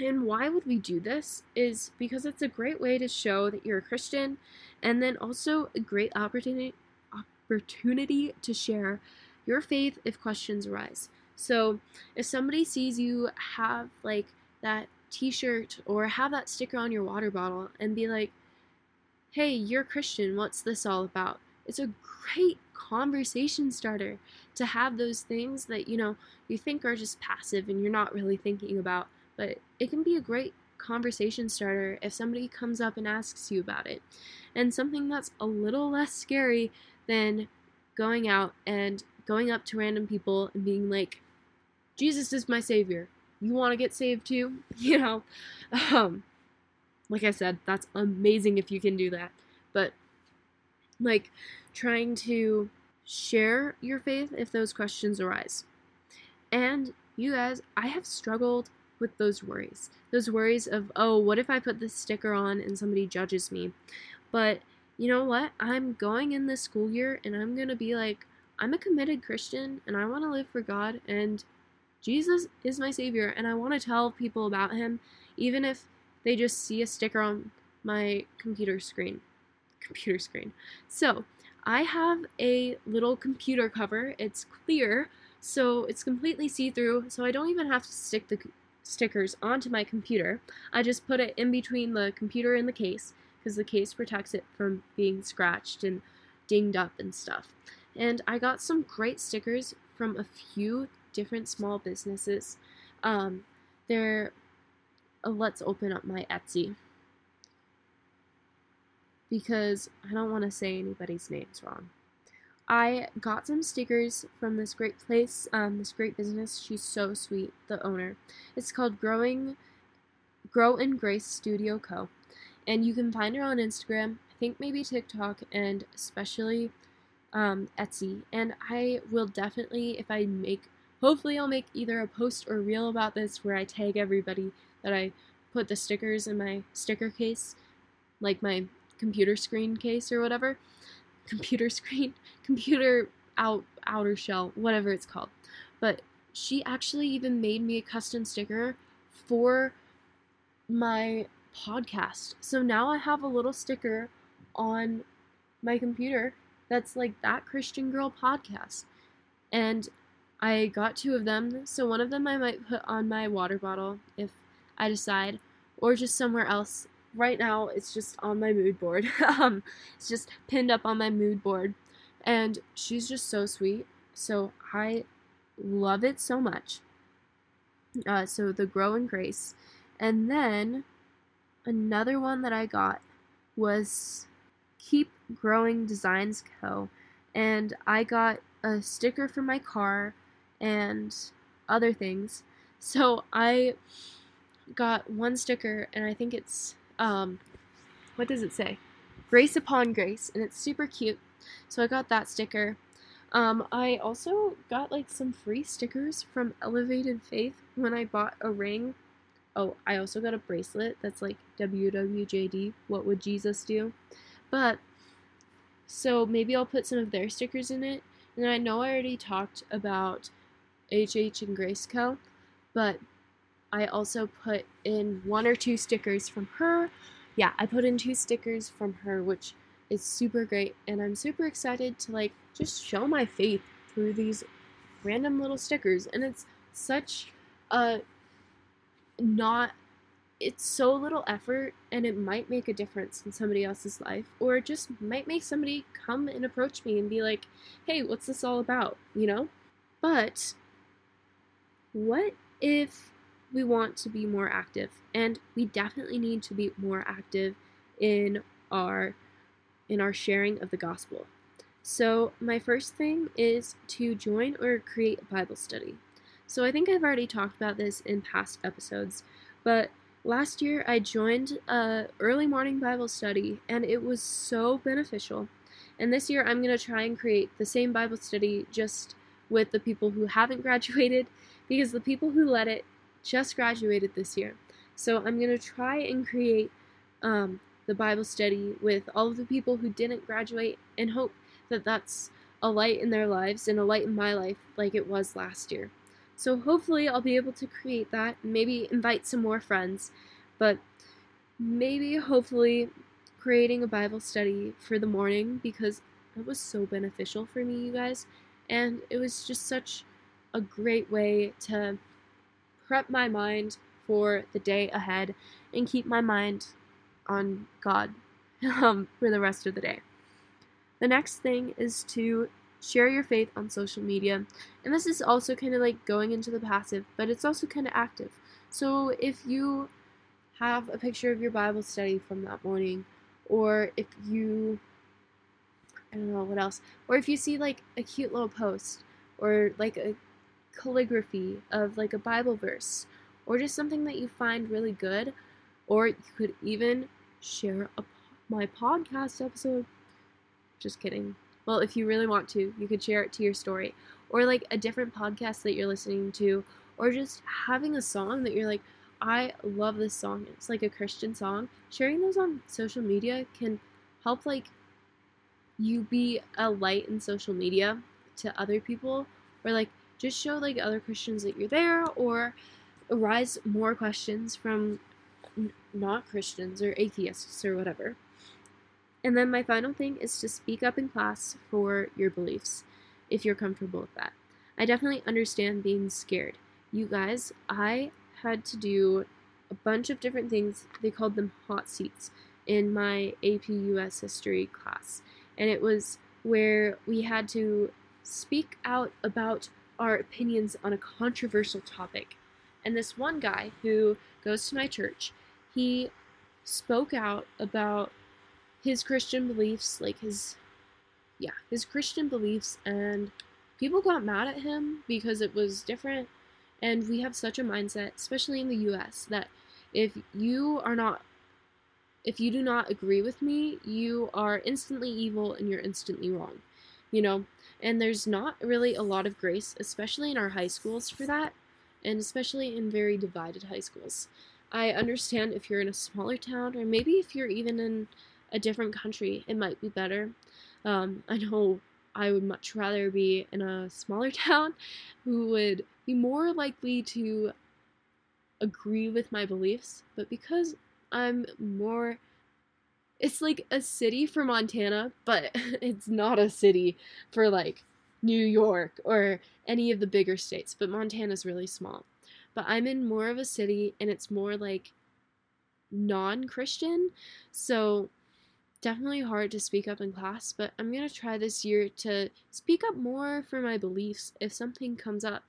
and why would we do this? Is because it's a great way to show that you're a Christian, and then also a great opportunity opportunity to share your faith if questions arise. So if somebody sees you have like that T-shirt or have that sticker on your water bottle and be like, "Hey, you're Christian. What's this all about?" it's a great conversation starter to have those things that you know you think are just passive and you're not really thinking about but it can be a great conversation starter if somebody comes up and asks you about it. And something that's a little less scary than going out and going up to random people and being like jesus is my savior. You want to get saved too? You know? Um like i said that's amazing if you can do that. But like trying to share your faith if those questions arise. And you guys, I have struggled with those worries. Those worries of, oh, what if I put this sticker on and somebody judges me? But you know what? I'm going in this school year and I'm going to be like, I'm a committed Christian and I want to live for God and Jesus is my savior and I want to tell people about him even if they just see a sticker on my computer screen. Computer screen. So, I have a little computer cover. It's clear, so it's completely see-through, so I don't even have to stick the stickers onto my computer. I just put it in between the computer and the case because the case protects it from being scratched and dinged up and stuff. And I got some great stickers from a few different small businesses. Um, they're uh, let's open up my Etsy because I don't want to say anybody's names wrong. I got some stickers from this great place, um, this great business. She's so sweet, the owner. It's called Growing, Grow and Grace Studio Co. And you can find her on Instagram, I think maybe TikTok, and especially um, Etsy. And I will definitely, if I make, hopefully, I'll make either a post or reel about this where I tag everybody that I put the stickers in my sticker case, like my computer screen case or whatever. Computer screen, computer out outer shell, whatever it's called. But she actually even made me a custom sticker for my podcast. So now I have a little sticker on my computer that's like that Christian Girl podcast. And I got two of them. So one of them I might put on my water bottle if I decide or just somewhere else. Right now, it's just on my mood board. um, it's just pinned up on my mood board. And she's just so sweet. So I love it so much. Uh, so the Grow in Grace. And then another one that I got was Keep Growing Designs Co. And I got a sticker for my car and other things. So I got one sticker, and I think it's, um, what does it say? Grace Upon Grace, and it's super cute. So I got that sticker. Um, I also got like some free stickers from Elevated Faith when I bought a ring. Oh, I also got a bracelet that's like WWJD, what would Jesus do? But so maybe I'll put some of their stickers in it. And I know I already talked about HH and Grace Co, but I also put in one or two stickers from her. Yeah, I put in two stickers from her, which is super great, and I'm super excited to like just show my faith through these random little stickers. And it's such a not it's so little effort and it might make a difference in somebody else's life or it just might make somebody come and approach me and be like hey what's this all about you know but what if we want to be more active and we definitely need to be more active in our in our sharing of the gospel. So my first thing is to join or create a bible study. So i think i've already talked about this in past episodes but last year i joined a early morning bible study and it was so beneficial. And this year i'm going to try and create the same bible study just with the people who haven't graduated because the people who led it just graduated this year. So I'm going to try and create um, the Bible study with all of the people who didn't graduate and hope that that's a light in their lives and a light in my life like it was last year. So hopefully I'll be able to create that, maybe invite some more friends, but maybe hopefully creating a Bible study for the morning because it was so beneficial for me, you guys. And it was just such a great way to prep my mind for the day ahead and keep my mind on God um, for the rest of the day. The next thing is to share your faith on social media. And this is also kind of like going into the passive, but it's also kind of active. So if you have a picture of your Bible study from that morning, or if you, I don't know what else, or if you see like a cute little post, or like a calligraphy of like a Bible verse or just something that you find really good. Or you could even share a, my podcast episode. Just kidding. Well, if you really want to, you could share it to your story. Or like a different podcast that you're listening to. Or just having a song that you're like, I love this song. It's like a Christian song. Sharing those on social media can help like you be a light in social media to other people or like just show like other Christians that you're there or arise more questions from n- not Christians or atheists or whatever. And then my final thing is to speak up in class for your beliefs if you're comfortable with that. I definitely understand being scared. You guys, I had to do a bunch of different things. They called them hot seats in my AP US history class. And it was where we had to speak out about our opinions on a controversial topic. And this one guy who goes to my church, he spoke out about his Christian beliefs, like his, yeah, his Christian beliefs, and people got mad at him because it was different. And we have such a mindset, especially in the US, that if you are not, if you do not agree with me, you are instantly evil and you're instantly wrong. You know, and there's not really a lot of grace, especially in our high schools, for that, and especially in very divided high schools. I understand if you're in a smaller town, or maybe if you're even in a different country, it might be better. Um, I know I would much rather be in a smaller town who would be more likely to agree with my beliefs, but because I'm more it's like a city for Montana, but it's not a city for like New York or any of the bigger states. But Montana's really small. But I'm in more of a city and it's more like non Christian. So, definitely hard to speak up in class, but I'm going to try this year to speak up more for my beliefs if something comes up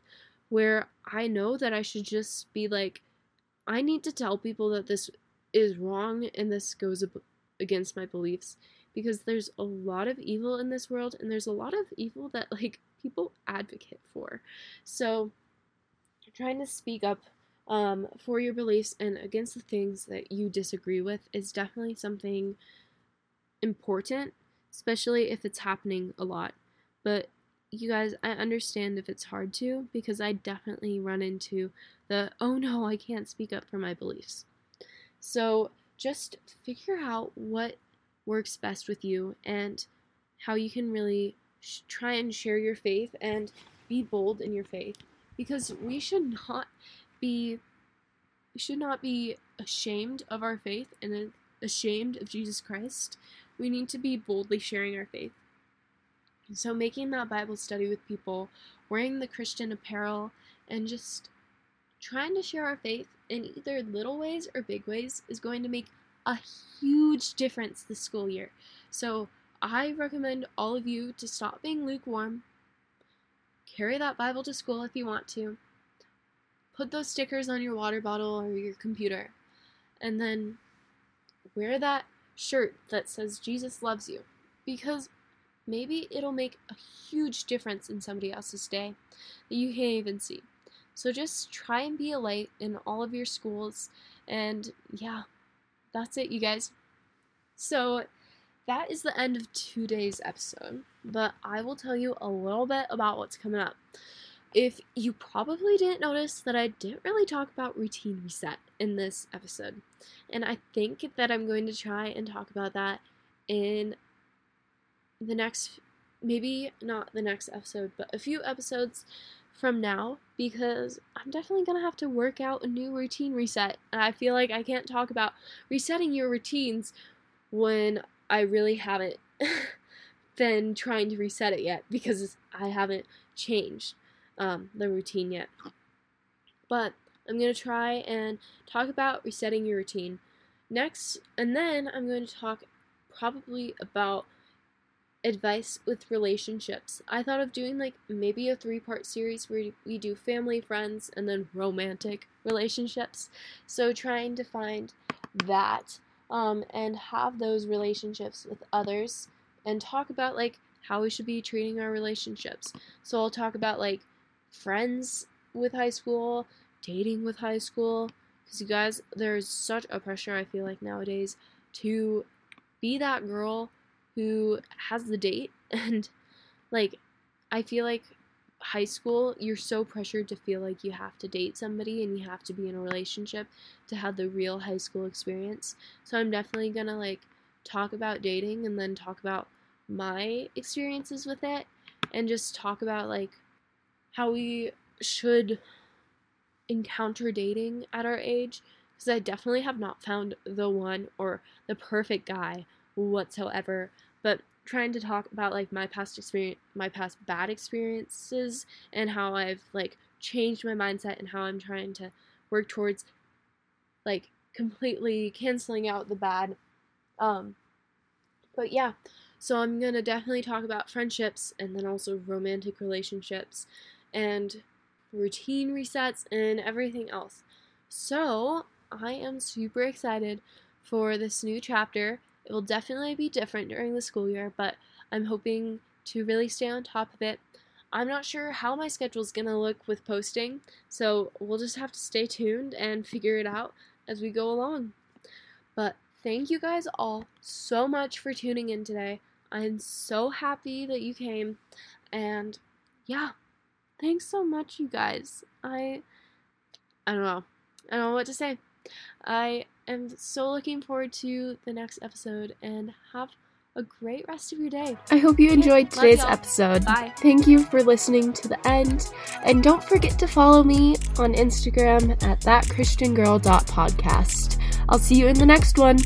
where I know that I should just be like, I need to tell people that this is wrong and this goes against my beliefs because there's a lot of evil in this world and there's a lot of evil that like people advocate for. So trying to speak up um, for your beliefs and against the things that you disagree with is definitely something important, especially if it's happening a lot. But you guys, I understand if it's hard to because I definitely run into the oh no, I can't speak up for my beliefs. So just figure out what works best with you and how you can really sh- try and share your faith and be bold in your faith because we should not be we should not be ashamed of our faith and ashamed of Jesus Christ. We need to be boldly sharing our faith. So making that Bible study with people, wearing the Christian apparel and just trying to share our faith in either little ways or big ways is going to make a huge difference this school year. So I recommend all of you to stop being lukewarm. Carry that Bible to school if you want to. Put those stickers on your water bottle or your computer. And then wear that shirt that says Jesus loves you. Because maybe it'll make a huge difference in somebody else's day that you can't even see. So just try and be a light in all of your schools. And yeah, that's it, you guys. So that is the end of today's episode, but I will tell you a little bit about what's coming up. If you probably didn't notice that I didn't really talk about routine reset in this episode, and I think that I'm going to try and talk about that in the next, maybe not the next episode, but a few episodes from now because I'm definitely going to have to work out a new routine reset. And I feel like I can't talk about resetting your routines when I really haven't been trying to reset it yet because I haven't changed um, the routine yet. But I'm going to try and talk about resetting your routine next, and then I'm going to talk probably about advice with relationships. I thought of doing like maybe a three part series where we do family, friends, and then romantic relationships. So trying to find that um, and have those relationships with others and talk about like how we should be treating our relationships. So I'll talk about like friends with high school, dating with high school. Because you guys, there's such a pressure I feel like nowadays to be that girl who has the date and like I feel like high school you're so pressured to feel like you have to date somebody and you have to be in a relationship to have the real high school experience. So I'm definitely going to like talk about dating and then talk about my experiences with it and just talk about like how we should encounter dating at our age because I definitely have not found the one or the perfect guy whatsoever. But trying to talk about like my past experience, my past bad experiences, and how I've like changed my mindset and how I'm trying to work towards like completely canceling out the bad. Um, but yeah, so I'm gonna definitely talk about friendships and then also romantic relationships and routine resets and everything else. So I am super excited for this new chapter it will definitely be different during the school year, but I'm hoping to really stay on top of it. I'm not sure how my schedule is going to look with posting, so we'll just have to stay tuned and figure it out as we go along. But thank you guys all so much for tuning in today. I'm so happy that you came, and yeah, thanks so much, you guys. I I don't know. I don't know what to say. I am so looking forward to the next episode and have a great rest of your day. I hope you enjoyed today's episode. Bye. Thank you for listening to the end. And don't forget to follow me on Instagram at thatchristiangirl.podcast. I'll see you in the next one.